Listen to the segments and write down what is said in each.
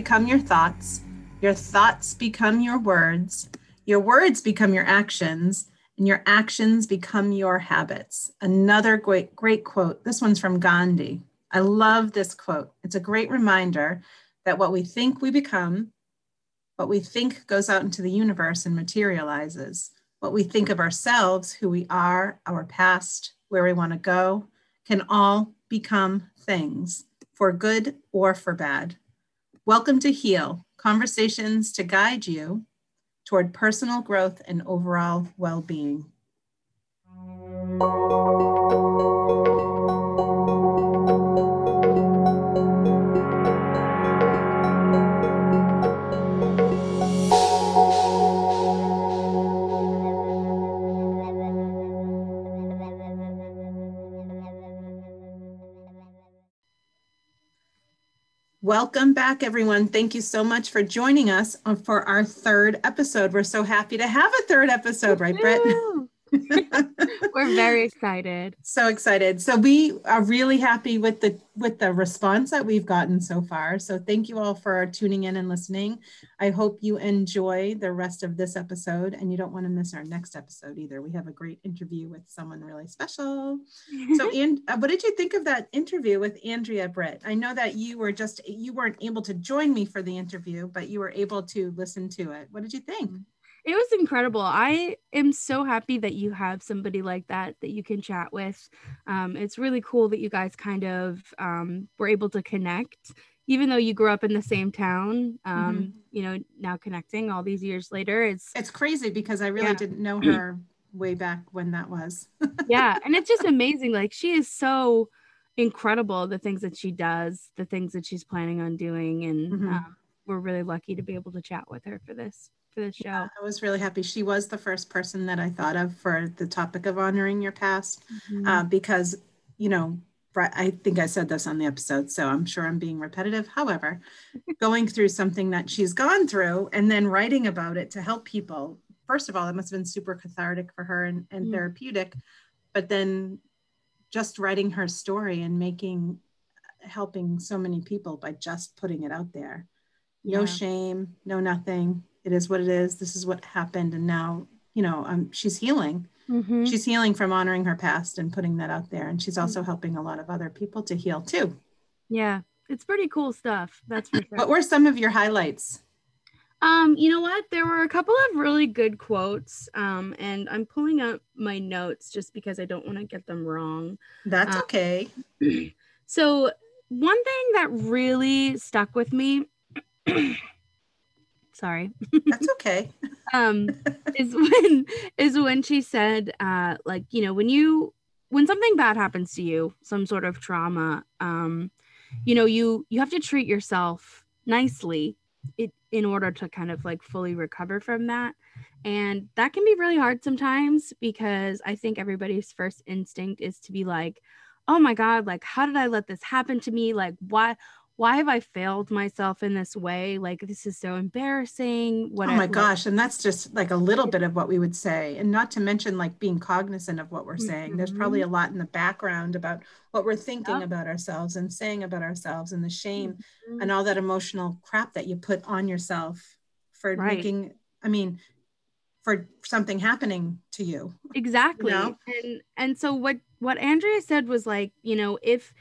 Become your thoughts, your thoughts become your words, your words become your actions, and your actions become your habits. Another great, great quote. This one's from Gandhi. I love this quote. It's a great reminder that what we think we become, what we think goes out into the universe and materializes. What we think of ourselves, who we are, our past, where we want to go, can all become things for good or for bad. Welcome to Heal, conversations to guide you toward personal growth and overall well being. Welcome back, everyone. Thank you so much for joining us for our third episode. We're so happy to have a third episode, right, Britt? We're very excited. So excited. So we are really happy with the with the response that we've gotten so far. So thank you all for tuning in and listening. I hope you enjoy the rest of this episode and you don't want to miss our next episode either. We have a great interview with someone really special. So and uh, what did you think of that interview with Andrea Britt? I know that you were just you weren't able to join me for the interview, but you were able to listen to it. What did you think? It was incredible. I am so happy that you have somebody like that that you can chat with. Um, it's really cool that you guys kind of um, were able to connect, even though you grew up in the same town. Um, mm-hmm. You know, now connecting all these years later, it's it's crazy because I really yeah. didn't know her way back when that was. yeah, and it's just amazing. Like she is so incredible. The things that she does, the things that she's planning on doing, and mm-hmm. Um, we're really lucky to be able to chat with her for this for the show. Yeah, I was really happy. She was the first person that I thought of for the topic of honoring your past, mm-hmm. uh, because you know I think I said this on the episode, so I'm sure I'm being repetitive. However, going through something that she's gone through and then writing about it to help people, first of all, it must have been super cathartic for her and, and mm therapeutic. But then just writing her story and making, helping so many people by just putting it out there. No yeah. shame, no nothing it is what it is. This is what happened. And now, you know, um, she's healing. Mm-hmm. She's healing from honoring her past and putting that out there. And she's also helping a lot of other people to heal too. Yeah, it's pretty cool stuff. That's for sure. what were some of your highlights? Um, you know what? There were a couple of really good quotes. Um, and I'm pulling up my notes just because I don't want to get them wrong. That's um, okay. so one thing that really stuck with me sorry. That's okay. Um is when is when she said uh like you know when you when something bad happens to you some sort of trauma um you know you you have to treat yourself nicely it in order to kind of like fully recover from that. And that can be really hard sometimes because i think everybody's first instinct is to be like oh my god like how did i let this happen to me? Like why why have I failed myself in this way? Like, this is so embarrassing. What oh my I, gosh. And that's just like a little bit of what we would say. And not to mention like being cognizant of what we're saying. Mm-hmm. There's probably a lot in the background about what we're thinking about ourselves and saying about ourselves and the shame mm-hmm. and all that emotional crap that you put on yourself for right. making, I mean, for something happening to you. Exactly. You know? And and so what what Andrea said was like, you know, if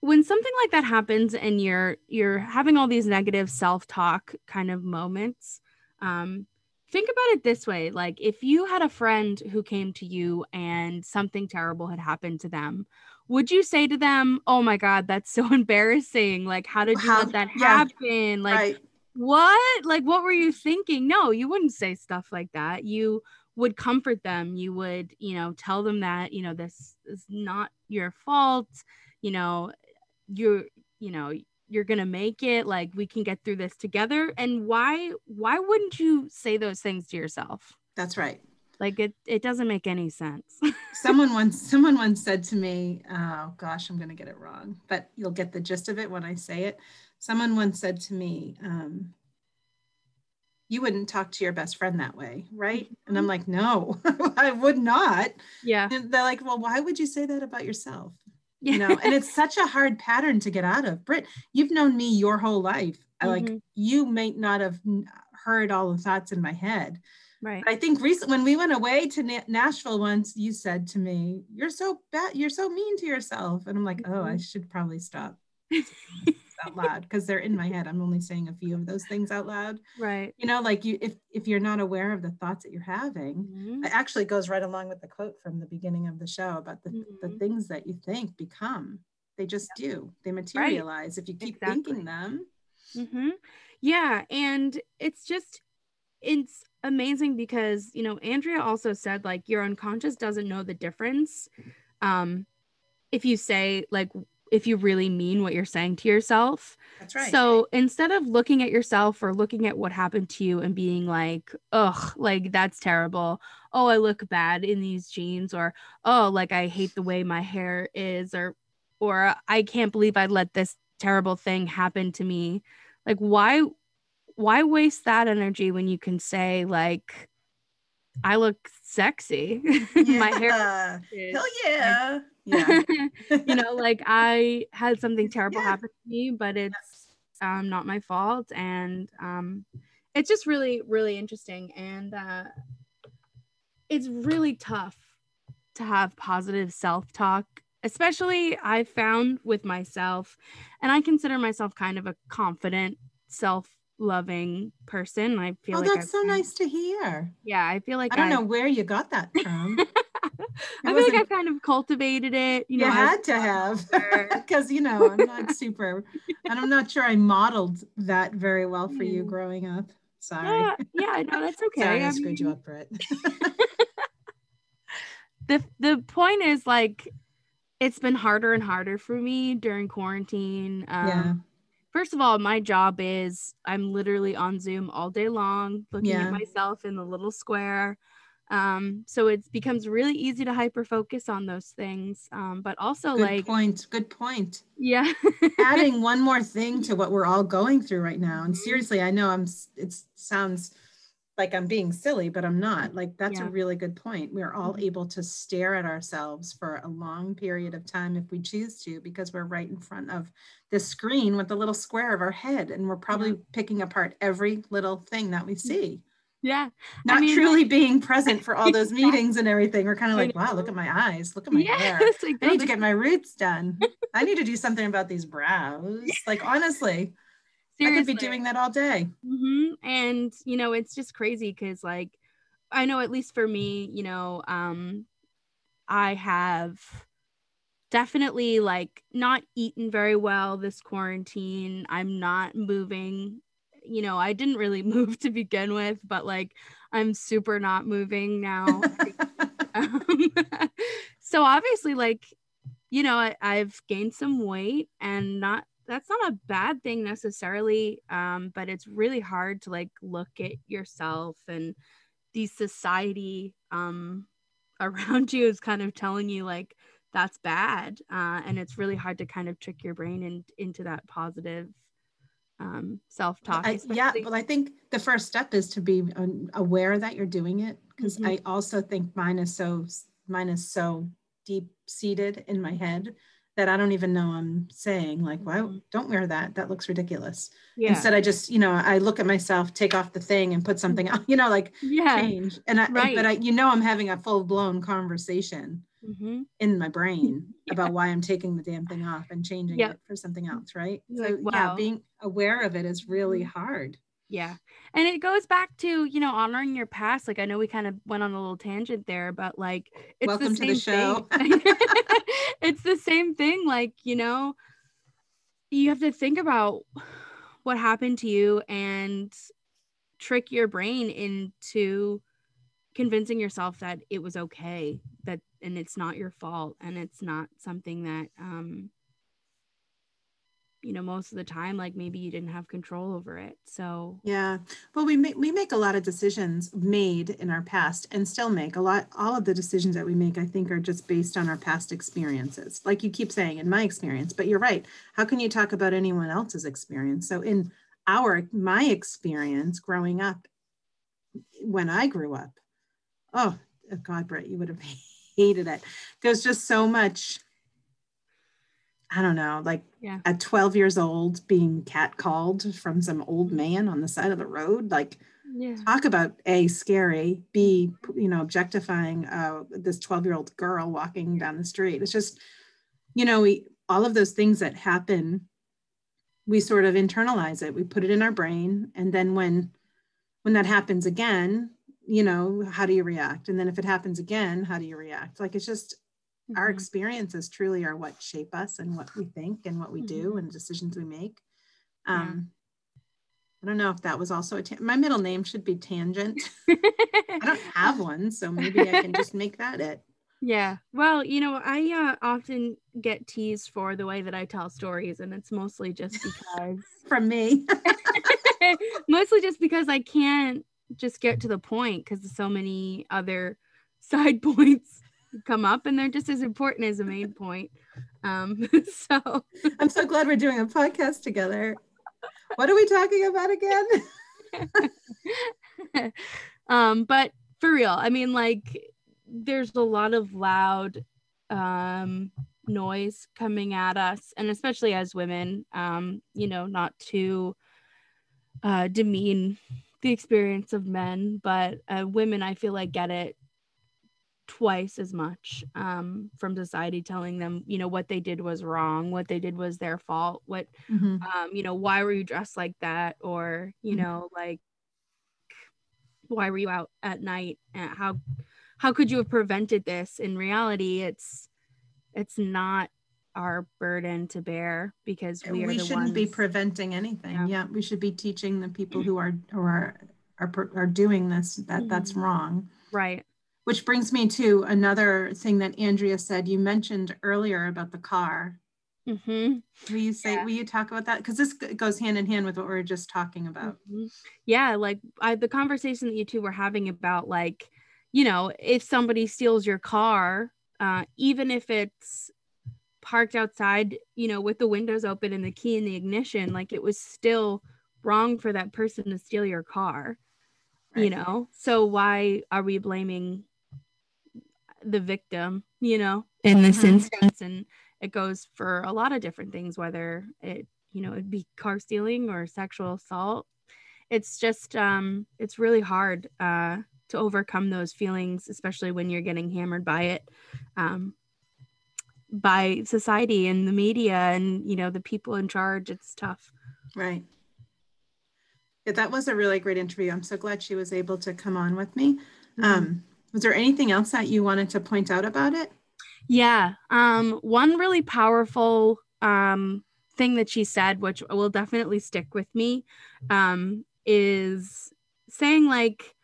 when something like that happens and you're you're having all these negative self-talk kind of moments um think about it this way like if you had a friend who came to you and something terrible had happened to them would you say to them oh my god that's so embarrassing. Like how did you how, let that happen? Like right. what? Like what were you thinking? No you wouldn't say stuff like that. You would comfort them. You would you know tell them that you know this is not your fault. You know you're you know you're gonna make it like we can get through this together. And why why wouldn't you say those things to yourself? That's right. Like it it doesn't make any sense. Someone once someone once said to me oh gosh i'm gonna get it wrong. But you'll get the gist of it when i say it. Someone once said to me um, you wouldn't talk to your best friend that way right? And i'm mm-hmm. like no i would not. Yeah. And they're like well why would you say that about yourself you know and it's such a hard pattern to get out of Britt you've known me your whole life I like mm-hmm. you may not have heard all the thoughts in my head. Right. But I think recent when we went away to Na- Nashville once, you said to me, "You're so bad. You're so mean to yourself," and I'm like, "Oh, I mm-hmm. should probably stop out loud because they're in my head. I'm only saying a few of those things out loud. Right. You know, like you if if you're not aware of the thoughts that you're having, Mhm. it actually goes right along with the quote from the beginning of the show about the the Mhm. things that you think become. They just do. They materialize if you keep Exactly. thinking them. hmm Yeah, and it's just it's amazing because you know Andrea also said like your unconscious doesn't know the difference. Um, if you say like if you really mean what you're saying to yourself. That's right. So instead of looking at yourself or looking at what happened to you and being like, ugh, like that's terrible. Oh, I look bad in these jeans, or oh, like I hate the way my hair is, or or I can't believe I let this terrible thing happen to me. Like, why why waste that energy when you can say, like, I look sexy. my hair Yeah. is Hell yeah. Yeah. you know, like I had something terrible Yeah. happen to me, but it's um, not my fault, and um, it's just really, really interesting, and uh, it's really tough to have positive self-talk, especially I found with myself, and I consider myself kind of a confident, self-loving person. I feel oh, like that's I've so kind- nice to hear. Yeah, I feel like I don't I've- know where you got that from. I feel like I've kind of cultivated it. You know, had to have because you know I'm not super, and I'm not sure I modeled that very well for you Mm. growing up. Sorry, Yeah, yeah, no, that's okay. sorry, I I screwed you up for it. the the point is like it's been harder and harder for me during quarantine. Um, yeah, First of all, my job is I'm literally on Zoom all day long, looking Yeah. at myself in the little square. Um, so it becomes really easy to hyper focus on those things. Um, but also good like, point. Good point. yeah, Adding one more thing to what we're all going through right now, and Mhm. seriously, I know I'm. It sounds like I'm being silly, but I'm not. Like that's Yeah. a really good point. We're all Mhm. able to stare at ourselves for a long period of time if we choose to, because we're right in front of the screen with the little square of our head, and we're probably picking apart every little thing that we see. yeah, Not mean, truly being present for all those meetings and everything. We're kind of like, wow, look at my eyes, look at my hair. like, I need to get my roots done. I need to do something about these brows. Like honestly, I could be doing that all day. hmm And you know, it's just crazy because like I know at least for me, you know, um, I have definitely like not eaten very well this quarantine. I'm not moving. You know, I didn't really move to begin with, but like I'm super not moving now. um, so obviously like you know I, i've gained some weight and not that's not a bad thing necessarily um, but it's really hard to like look at yourself and the society um, around you is kind of telling you like that's bad uh, and it's really hard to kind of trick your brain in, into that positive um, self-talk I, yeah, well, I think the first step is to be um, aware that you're doing it because Mhm. I also think mine is so mine is so deep seated in my head that I don't even know I'm saying like, why Mhm. don't wear that? That looks ridiculous. yeah Instead, I just you know I look at myself, take off the thing, and put something else. You know, like yeah change. And I, Right. but I, you know, I'm having a full blown conversation hmm in my brain Yeah. about why I'm taking the damn thing off and changing Yep. it for something else, right? So like, yeah, being aware of it is really Mhm. hard. Yeah. And it goes back to, you know, honoring your past. Like I know we kind of went on a little tangent there, but like it's Welcome to the the same show. it's the same thing. Like, you know, you have to think about what happened to you and trick your brain into convincing yourself that it was okay that and it's not your fault and it's not something that um you know most of the time like maybe you didn't have control over it so Yeah. Well, we make we make a lot of decisions made in our past and still make a lot all of the decisions that we make I think are just based on our past experiences. Like you keep saying in my experience, but you're right. How can you talk about anyone else's experience? So in our my experience growing up when I grew up. Oh, God, Britt, you would have hated it. There's just so much I don't know, like Yeah. at 12 years old being catcalled from some old man on the side of the road. Like, Yeah. talk about A, scary, B, you know, objectifying uh, this 12 year old girl walking down the street. It's just, you know, we, all of those things that happen, we sort of internalize it. We put it in our brain. And then when, when that happens again, you know, how do you react? And then if it happens again, how do you react? Like, it's just, our Mhm. experiences truly are what shape us and what we think and what we do and decisions we make. Um, I don't know if that was also a ta- my middle name should be Tangent. I don't have one, so maybe I can just make that it. Yeah. Well, you know, I uh, often get teased for the way that I tell stories, and it's mostly just because, From me. mostly just because I can't just get to the point because so many other side points come up, and they're just as important as a main point. Um, so I'm so glad we're doing a podcast together. What are we talking about again? um but for real i mean like there's a lot of loud um noise coming at us and especially as women um you know not to uh demean the experience of men but uh, women i feel like get it twice as much um from society telling them you know what they did was wrong what they did was their fault what Mhm. um you know why were you dressed like that or you Mhm. know like why were you out at night and how how could you have prevented this in reality it's it's not our burden to bear because we We, the shouldn't be preventing anything. Yeah. Yeah. we should be teaching the people who are who are are, are doing this that that's Mhm. wrong. right Which brings me to another thing that Andrea said. You mentioned earlier about the car. hmm Will you say? Yeah. Will you talk about that? Because this goes hand in hand with what we were just talking about. Mhm. Yeah, like I, the conversation that you two were having about like, you know, if somebody steals your car, uh, even if it's parked outside, you know, with the windows open and the key in the ignition, like it was still wrong for that person to steal your car, you know? So why are we blaming the victim, you know, in this instance? And it goes for a lot of different things, whether it, you know, it'd be car stealing or sexual assault it's just um it's really hard uh to overcome those feelings especially when you're getting hammered by it um by society and the media and you know the people in charge it's tough Right. Yeah, that was a really great interview. I'm so glad she was able to come on with me. Mm-hmm. Um, was there anything else that you wanted to point out about it? yeah um one really powerful um thing that she said which will definitely stick with me um is saying like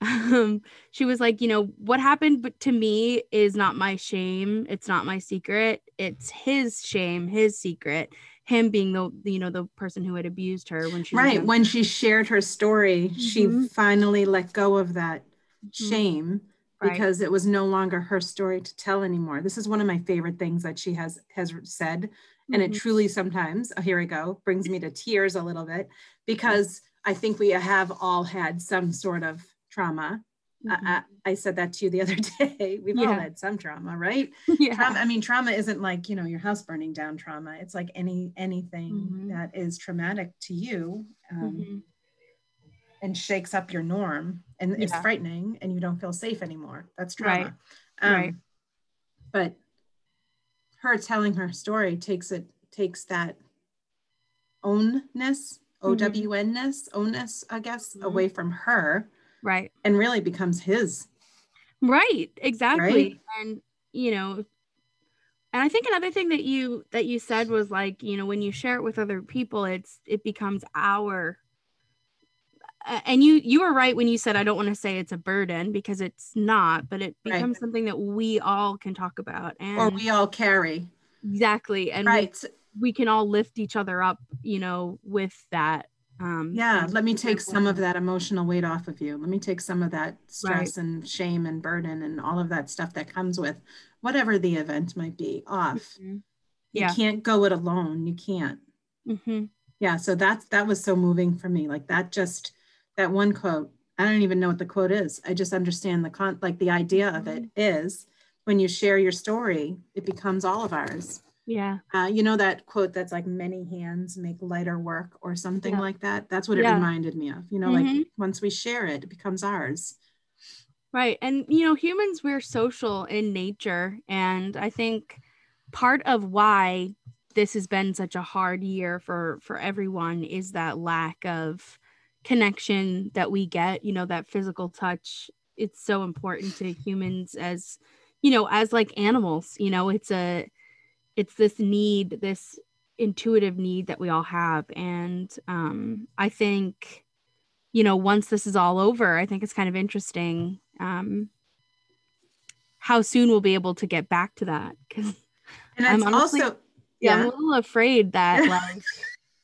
um she was like you know what happened to me is not my shame it's not my secret it's his shame his secret him being the you know the person who had abused her when she Right. When she shared her story, she Mhm. finally let go of that. Shame Right. because it was no longer her story to tell anymore. This is one of my favorite things that she has has said. And it Mhm. truly sometimes, oh, here we go, brings me to tears a little bit because I think we have all had some sort of trauma. Mhm. I, I, said that to you the other day. We've all had some trauma, right? yeah Trauma, I mean, trauma isn't like, you know, your house burning down trauma. It's like any anything Mhm. that is traumatic to you um, Mhm. And shakes up your norm and it's frightening and you don't feel safe anymore. That's trauma. Right. Um, Right. But her telling her story takes it takes that ownness, O W N ness, ownness, I guess, Mhm. away from her right and really becomes his. right exactly Right? and you know and i think another thing that you that you said was like you know when you share it with other people it's it becomes our and you you were right when you said i don't want to say it's a burden because it's not but it Right. becomes something that we all can talk about and Or we all carry. exactly and we, Right. we can all lift each other up you know with that um Yeah, let me take some of that emotional weight off of you. Let me take some of that stress and shame and burden and all of that stuff that comes with whatever the event might be off. Mhm. You can't go it alone. You can't. Mhm. Yeah, so that's that was so moving for me. Like that just that one quote. I don't even know what the quote is. I just understand the con like the idea of it is when you share your story, it becomes all of ours. Yeah. Uh, you know that quote that's like many hands make lighter work or something Yeah. like that? That's what it Yeah. reminded me of. You know, Mhm. like once we share it, it becomes ours. Right. And, you know, humans, we're social in nature. And I think part of why this has been such a hard year for for everyone is that lack of connection that we get you know that physical touch it's so important to humans as you know as like animals you know it's a it's this need this intuitive need that we all have. And um i think you know once this is all over i think it's kind of interesting um how soon we'll be able to get back to that. Because And I'm honestly- also yeah, I'm a little afraid that like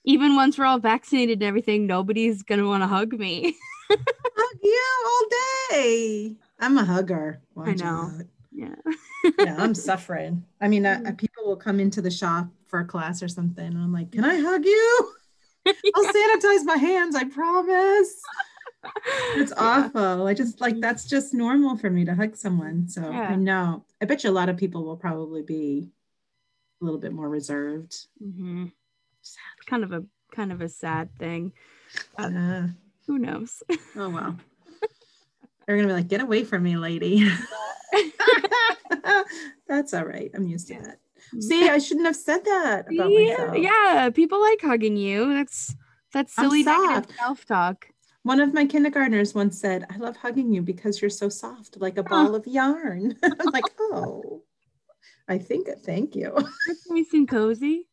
even once we're all vaccinated and everything, nobody's gonna want to hug me. hug you all day. I'm a hugger. Watch know. out. yeah. Yeah, I'm suffering. I mean, uh, Mhm. people will come into the shop for a class or something, and I'm like, "Can I hug you? I'll sanitize my hands. I promise." It's Yeah. awful. I just like that's just normal for me to hug someone. So Yeah. I know. I bet you a lot of people will probably be a little bit more reserved. Mhm. Kind of a kind of a sad thing. Uh, Uh, Who knows? oh well. They're gonna be like, "Get away from me, lady." that's all right. I'm used to that. See, I shouldn't have said that about yeah, myself. yeah, people like hugging you. That's that's silly soft. self-talk. One of my kindergartners once said, I love hugging you because you're so soft, like a ball of yarn. I'm like, oh, I think, thank you. That's nice and cozy.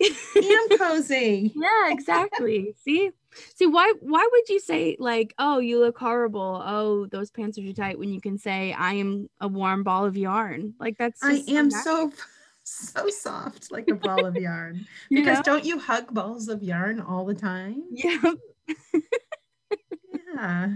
Am cozy. Yeah, exactly. See? See why why would you say like, "Oh, you look horrible. Oh, those pants are too tight" when you can say, "I am a warm ball of yarn." Like that's I am natural, so, so soft, like a ball of yarn. Because know? don't you hug balls of yarn all the time? yeah. Yeah.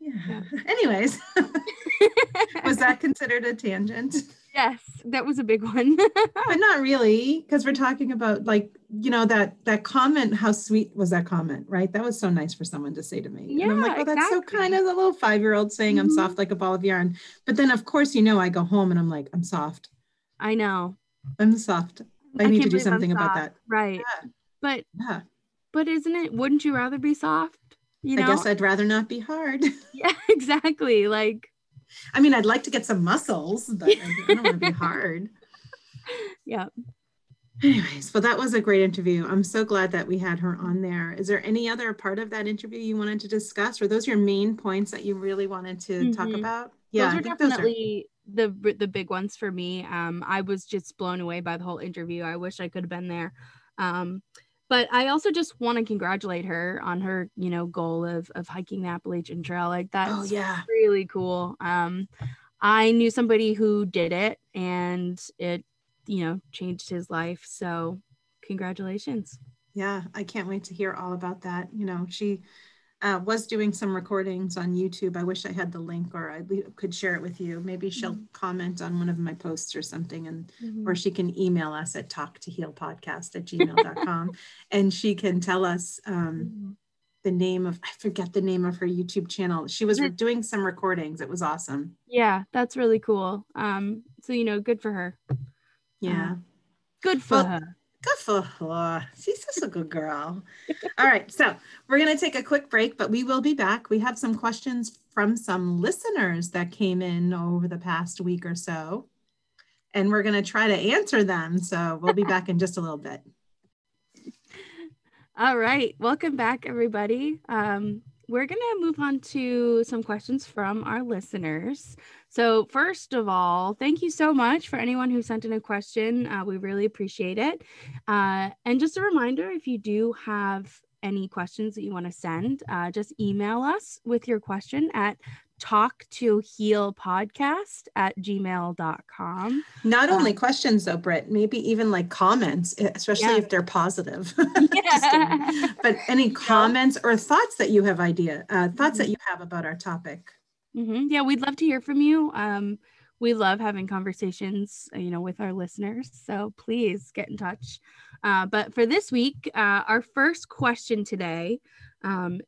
Yeah. Anyways, was that considered a tangent? yes, that was a big one. but not really because we're talking about like you know that that comment how sweet was that comment right that was so nice for someone to say to me Yeah, and i'm like oh that's so kind of a little five-year-old saying i'm Mhm. soft like a ball of yarn but then of course you know i go home and i'm like i'm soft I know. i'm soft i, I need to do something about that Right. Yeah. But yeah but isn't it wouldn't you rather be soft? You know? i guess i'd rather not be hard yeah, exactly. Like i mean i'd like to get some muscles but i, don't want to be hard yeah. anyways well that was a great interview i'm so glad that we had her on there is there any other part of that interview you wanted to discuss were those your main points that you really wanted to talk Mhm. about yeah those are think those are- definitely the the big ones for me. Um, I was just blown away by the whole interview. I wish I could have been there. Um, but I also just want to congratulate her on her, you know, goal of of hiking the Appalachian Trail. Like that's oh yeah really cool. Um, I knew somebody who did it, and it, you know, changed his life. So, congratulations. yeah i can't wait to hear all about that you know she uh, was doing some recordings on youtube i wish i had the link or i could share it with you maybe she'll Mhm. comment on one of my posts or something and or Mhm. she can email us at talktohealpodcast to heal podcast at gmail.com and she can tell us um, Mhm. the name of i forget the name of her youtube channel she was re- doing some recordings it was awesome Yeah, that's really cool. Um, so you know, good for her. yeah Good for Well, her. Good for her. She's just a good girl. All right. So we're going to take a quick break, but we will be back. We have some questions from some listeners that came in over the past week or so, and we're going to try to answer them. So we'll be back in just a little bit. All right. Welcome back, everybody. Um, we're going to move on to some questions from our listeners. So, first of all, thank you so much for anyone who sent in a question. Uh, we really appreciate it. Uh, and just a reminder if you do have any questions that you want to send, uh, just email us with your question at talk to heal podcast at gmail.com. Not Uh, only questions, though, Britt, maybe even like comments, especially Yeah. if they're positive. But any comments or thoughts that you have idea, uh, thoughts that you have about our topic. hmm Yeah, we'd love to hear from you. Um, we love having conversations, uh, you know, with our listeners. So please get in touch. Uh, but for this week, uh, our first question today, um,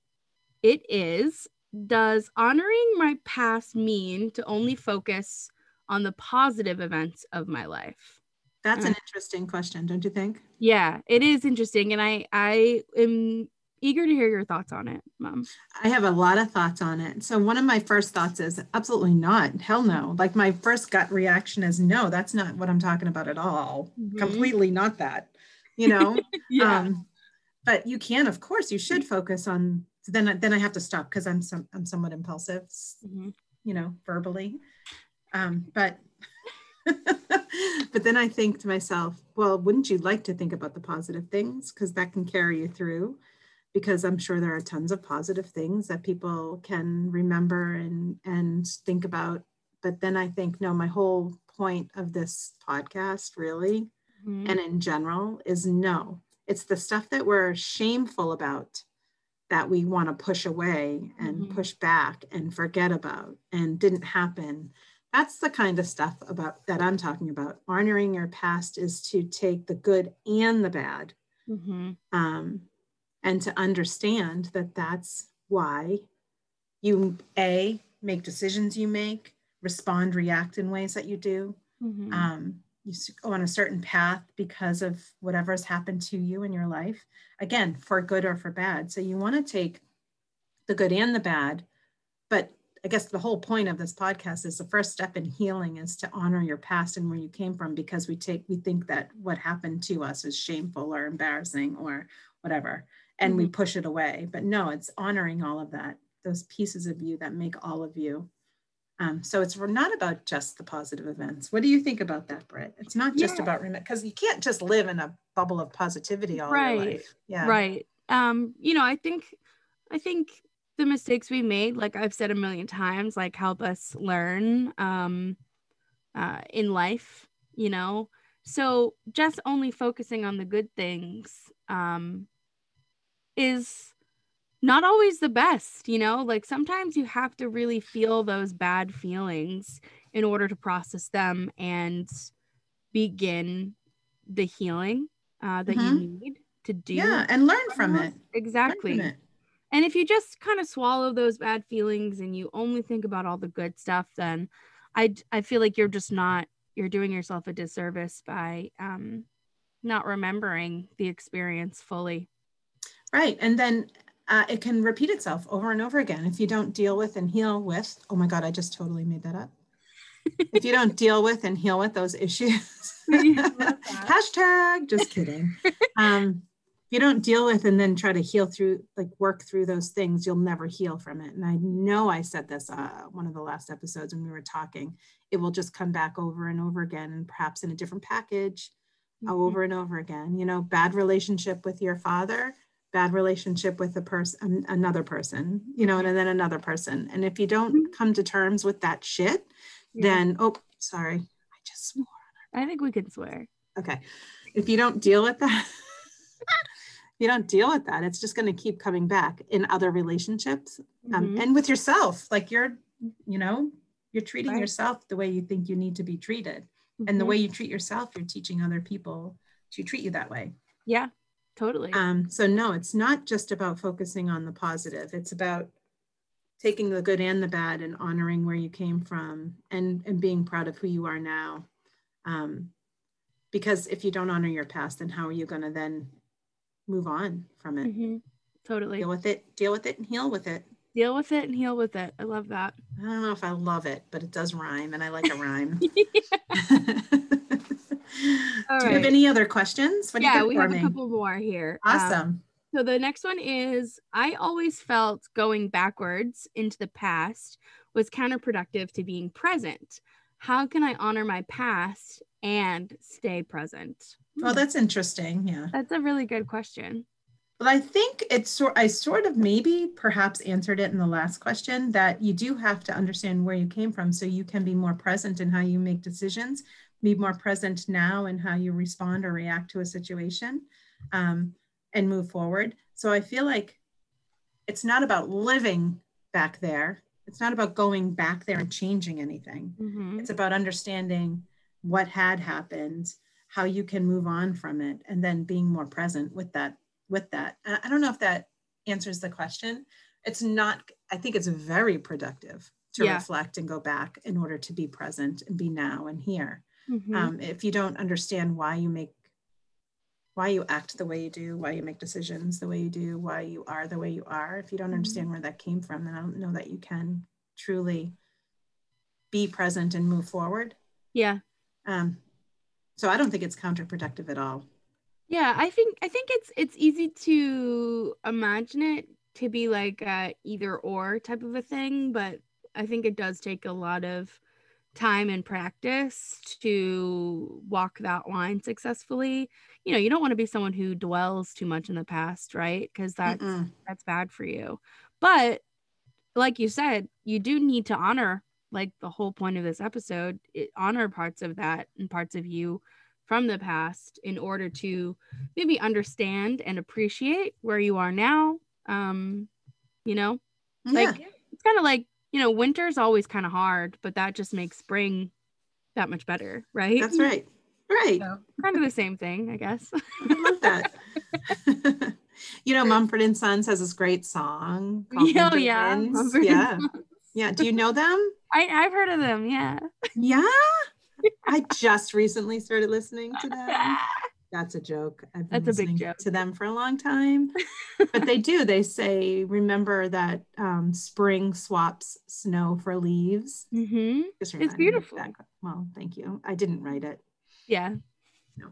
it is: Does honoring my past mean to only focus on the positive events of my life? That's an interesting question, don't you think? Yeah, it is interesting. And I I am eager to hear your thoughts on it, mom. I have a lot of thoughts on it. So one of my first thoughts is absolutely not. Hell no. Like my first gut reaction is no, that's not what I'm talking about at all. Mm-hmm. Completely not that. You know? yeah. Um, but you can, of course, you should focus on then then I have to stop because I'm some I'm somewhat impulsive, mm-hmm. you know, verbally. Um, but but then I think to myself, well, wouldn't you like to think about the positive things? Because that can carry you through because I'm sure there are tons of positive things that people can remember and and think about. But then I think, no, my whole point of this podcast really mm-hmm. and in general is no. It's the stuff that we're shameful about that we want to push away and mm-hmm. push back and forget about and didn't happen. That's the kind of stuff about that I'm talking about. Honoring your past is to take the good and the bad. Mm-hmm. Um, and to understand that that's why you a make decisions you make respond react in ways that you do mm-hmm. um, you go on a certain path because of whatever has happened to you in your life again for good or for bad so you want to take the good and the bad but i guess the whole point of this podcast is the first step in healing is to honor your past and where you came from because we take we think that what happened to us is shameful or embarrassing or whatever and mm-hmm. we push it away. But no, it's honoring all of that, those pieces of you that make all of you. Um, so it's not about just the positive events. What do you think about that, Britt? It's not just yeah. about because you can't just live in a bubble of positivity all right. your life. Yeah. Right. Um, you know, I think I think the mistakes we made, like I've said a million times, like help us learn um uh in life, you know. So just only focusing on the good things um is not always the best, you know? Like sometimes you have to really feel those bad feelings in order to process them and begin the healing uh, that mm-hmm. you need to do. Yeah, and learn from it. Exactly. From it. And if you just kind of swallow those bad feelings and you only think about all the good stuff, then I I feel like you're just not you're doing yourself a disservice by um, not remembering the experience fully. Right. And then uh, it can repeat itself over and over again if you don't deal with and heal with. Oh my God, I just totally made that up. if you don't deal with and heal with those issues, hashtag, just kidding. Um, if you don't deal with and then try to heal through, like work through those things, you'll never heal from it. And I know I said this uh, one of the last episodes when we were talking. It will just come back over and over again, and perhaps in a different package, mm-hmm. over and over again. You know, bad relationship with your father bad relationship with a person another person you know and then another person and if you don't mm-hmm. come to terms with that shit yeah. then oh sorry i just swore i think we can swear okay if you don't deal with that you don't deal with that it's just going to keep coming back in other relationships um, mm-hmm. and with yourself like you're you know you're treating right. yourself the way you think you need to be treated mm-hmm. and the mm-hmm. way you treat yourself you're teaching other people to treat you that way yeah Totally. Um, so no, it's not just about focusing on the positive. It's about taking the good and the bad and honoring where you came from and, and being proud of who you are now. Um, because if you don't honor your past, then how are you going to then move on from it? Mm-hmm. Totally. Deal with it, deal with it and heal with it. Deal with it and heal with it. I love that. I don't know if I love it, but it does rhyme and I like a rhyme. All Do right. you have any other questions? What yeah, we have me? a couple more here. Um, awesome. Um, so the next one is I always felt going backwards into the past was counterproductive to being present. How can I honor my past and stay present? Well, that's interesting. Yeah. That's a really good question. Well, I think it's sort I sort of maybe perhaps answered it in the last question that you do have to understand where you came from so you can be more present in how you make decisions be more present now in how you respond or react to a situation um, and move forward. So I feel like it's not about living back there. It's not about going back there and changing anything. Mm-hmm. It's about understanding what had happened, how you can move on from it, and then being more present with that. With that, I don't know if that answers the question. It's not. I think it's very productive to yeah. reflect and go back in order to be present and be now and here mm-hmm. um, if you don't understand why you make why you act the way you do why you make decisions the way you do why you are the way you are if you don't mm-hmm. understand where that came from then i don't know that you can truly be present and move forward yeah um so i don't think it's counterproductive at all yeah i think i think it's it's easy to imagine it to be like a either or type of a thing but i think it does take a lot of time and practice to walk that line successfully. You know you don't want to be someone who dwells too much in the past right? Because that's Mm-mm. that's bad for you. But like you said you do need to honor like the whole point of this episode it, honor parts of that and parts of you from the past in order to maybe understand and appreciate where you are now. Um you know? Like it's kind of like you know winter's always kind of hard but that just makes spring that much better right? That's right. Right. So, kind of the same thing i guess. I love that. You know mumford and sons has this great song oh yeah. Yeah. Yeah do you know them? I, i've heard of them yeah. Yeah? I just recently started listening to them. That's a joke. I've been That's a big joke. to them for a long time. but they do. They say, remember that um, spring swaps snow for leaves. Mm-hmm. It's beautiful. Well, thank you. I didn't write it. Yeah. No.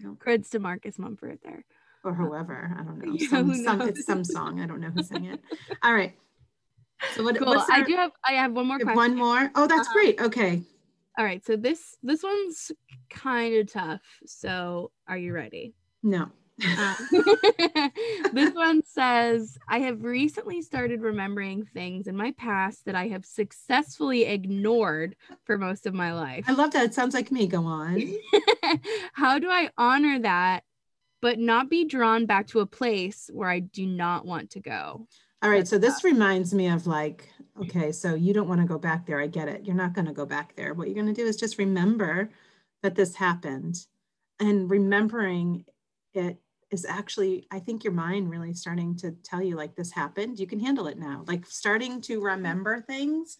no. Creds to Marcus Mumford there. Or whoever. I don't know. Some, some, it's some song. I don't know who sang it. All right. So what, cool. I do have I have one more question. One more. Oh, that's uh, great. Okay. All right, so this this one's kind of tough. So, are you ready? No. Uh, this one says, I have recently started remembering things in my past that I have successfully ignored for most of my life. I love that. It sounds like me. Go on. How do I honor that, but not be drawn back to a place where I do not want to go? All right. So, this reminds me of like Okay, so you don't want to go back there. I get it. You're not going to go back there. What you're going to do is just remember that this happened. And remembering it is actually, I think your mind really starting to tell you, like, this happened. You can handle it now. Like, starting to mm-hmm. remember things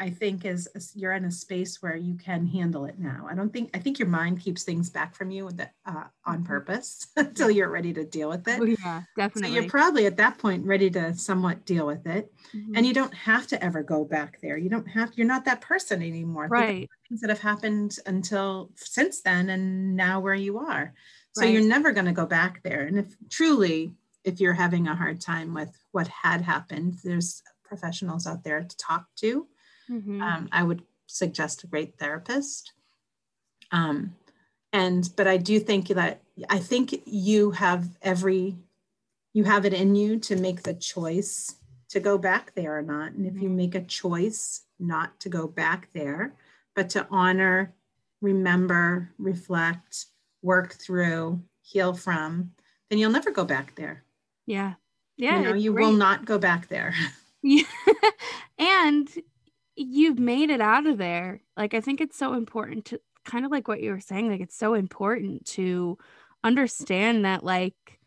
I think is you're in a space where you can handle it now. I don't think I think your mind keeps things back from you that, uh, on mm-hmm. purpose until you're ready to deal with it. Oh, yeah, definitely. So you're probably at that point ready to somewhat deal with it, mm-hmm. and you don't have to ever go back there. You don't have. You're not that person anymore. Right. Things that have happened until since then, and now where you are. So right. you're never going to go back there. And if truly, if you're having a hard time with what had happened, there's professionals out there to talk to Mm-hmm. Um, I would suggest a great therapist. Um, and but I do think that I think you have every you have it in you to make the choice to go back there or not. And if you mm-hmm. make a choice not to go back there, but to honor, remember, reflect, work through, heal from, then you'll never go back there. Yeah. Yeah. You know, you great. will not go back there. Yeah. and you've made it out of there. Like I think it's so important to kind of like what you were saying, like it's so important to understand that like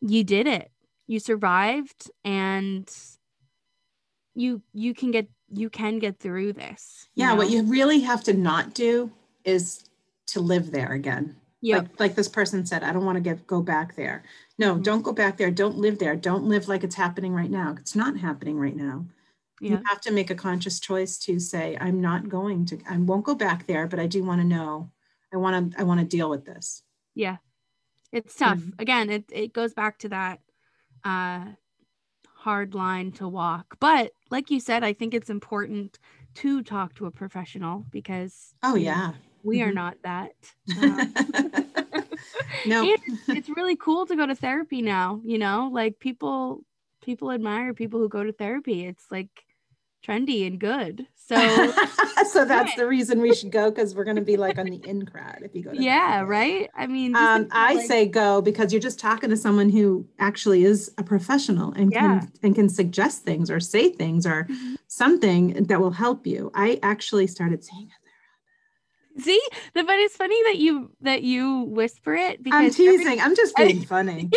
you did it. You survived and you you can get you can get through this. Yeah, know? what you really have to not do is to live there again. Yeah. Like, like this person said, I don't want to get go back there. No, mm-hmm. don't go back there. Don't live there. Don't live like it's happening right now. It's not happening right now yeah. you have to make a conscious choice to say i'm not going to i won't go back there but i do want to know. I want to i want to deal with this. Yeah. It's tough. Mm-hmm. again it, it goes back to that uh hard line to walk. But like you said i think it's important to talk to a professional because oh yeah. we mm-hmm. are not that um, no. It's really cool to go to therapy now you know? Like people people admire people who go to therapy. It's like trendy and good. So so that's the reason we should go because we're going to be like on the in crowd if you go. yeah, right. I mean, um, I like- say go because you're just talking to someone who actually is a professional and yeah. can and can suggest things or say things or mm-hmm. something that will help you. I actually started saying See, the but it's funny that you that you whisper it because I'm teasing. I'm just being funny.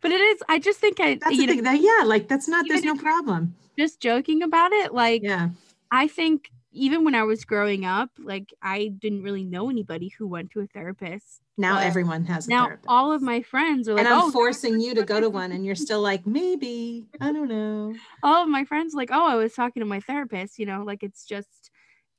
but it is. I just think I. That's the thing. That, yeah, like that's not. There's no problem. Just joking about it, like yeah. I think even when I was growing up, like I didn't really know anybody who went to a therapist. Now everyone has a now therapist. all of my friends are like, and I'm oh, forcing you to go to one, and you're still like, maybe. I don't know. all of my friends like, oh, I was talking to my therapist. You know, like it's just,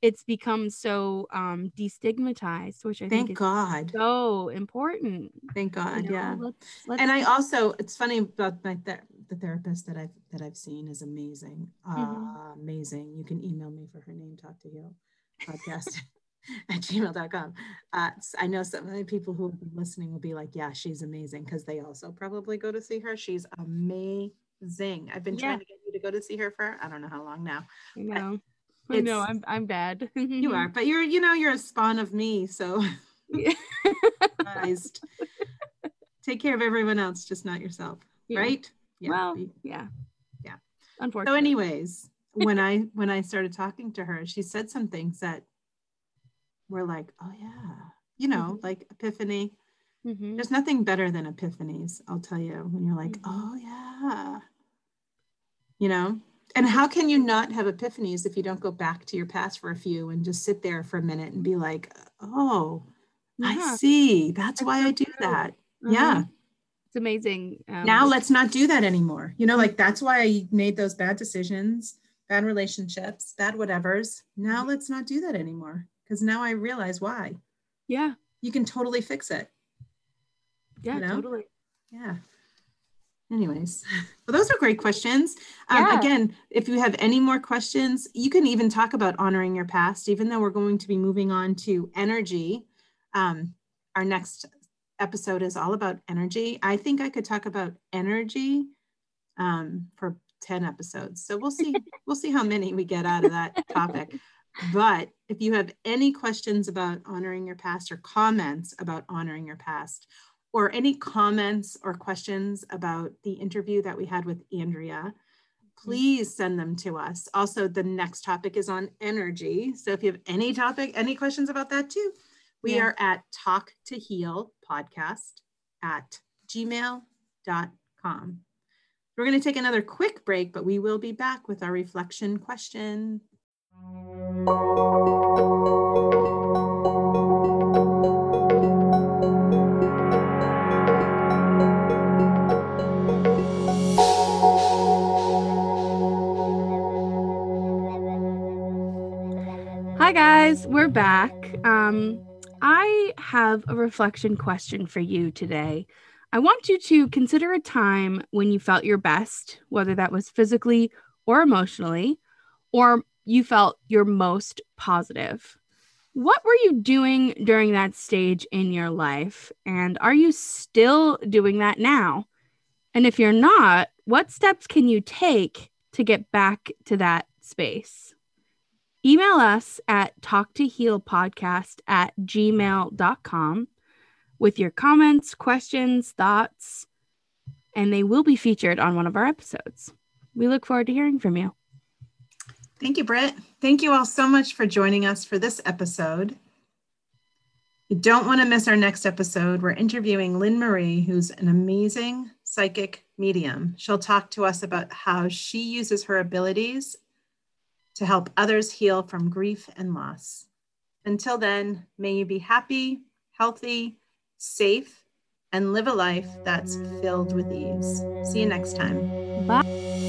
it's become so um destigmatized, which I Thank think is God. so important. Thank you God. know? Yeah. Let's, let's and I also, it's funny about my ther- the therapist that I've that I've seen is amazing, Mhm. amazing. You can email me for her name, talk to you, podcast at gmail.com. Uh, I know some of the people who have been listening will be like, yeah, she's amazing because they also probably go to see her. She's amazing. I've been Yeah. trying to get you to go to see her for I don't know how long now. I know. I know. I'm I'm bad. You are, but you're you know you're a spawn of me, so Yeah. take care of everyone else, just not yourself, Yeah. right? Well, yeah. Yeah. Unfortunately. so anyways when i when i started talking to her she said some things that were like oh yeah you know Mhm. like epiphany Mhm. there's nothing better than epiphanies i'll tell you when you're like Mhm. oh yeah you know and how can you not have epiphanies if you don't go back to your past for a few and just sit there for a minute and be like oh i see that's That's why so i do true. that Uh-huh. yeah It's amazing. Um, now let's not do that anymore. You know, like that's why I made those bad decisions, bad relationships, bad whatevers. Now let's not do that anymore because now I realize why. yeah. You can totally fix it. Yeah. know? Totally. Yeah. Anyways, well, those are great questions. Um, Yeah. Again, if you have any more questions, you can even talk about honoring your past, even though we're going to be moving on to energy. Um, our next episode is all about energy. I think I could talk about energy um, for 10 episodes. So we'll see, we'll see how many we get out of that topic. But if you have any questions about honoring your past or comments about honoring your past, or any comments or questions about the interview that we had with Andrea, mm-hmm. please send them to us. Also, the next topic is on energy. So if you have any topic, any questions about that too, we Yeah. are at talk to heal podcast at gmail.com. We're going to take another quick break, but we will be back with our reflection question. Hi guys, we're back. Um, I have a reflection question for you today. I want you to consider a time when you felt your best, whether that was physically or emotionally, or you felt your most positive. What were you doing during that stage in your life? And are you still doing that now? And if you're not, what steps can you take to get back to that space? Email us at talktohealpodcast at gmail.com with your comments, questions, thoughts, and they will be featured on one of our episodes. We look forward to hearing from you. Thank you, Britt. Thank you all so much for joining us for this episode. You don't want to miss our next episode. We're interviewing Lynn Marie, who's an amazing psychic medium. She'll talk to us about how she uses her abilities to help others heal from grief and loss. Until then, may you be happy, healthy, safe, and live a life that's filled with ease. See you next time. Bye.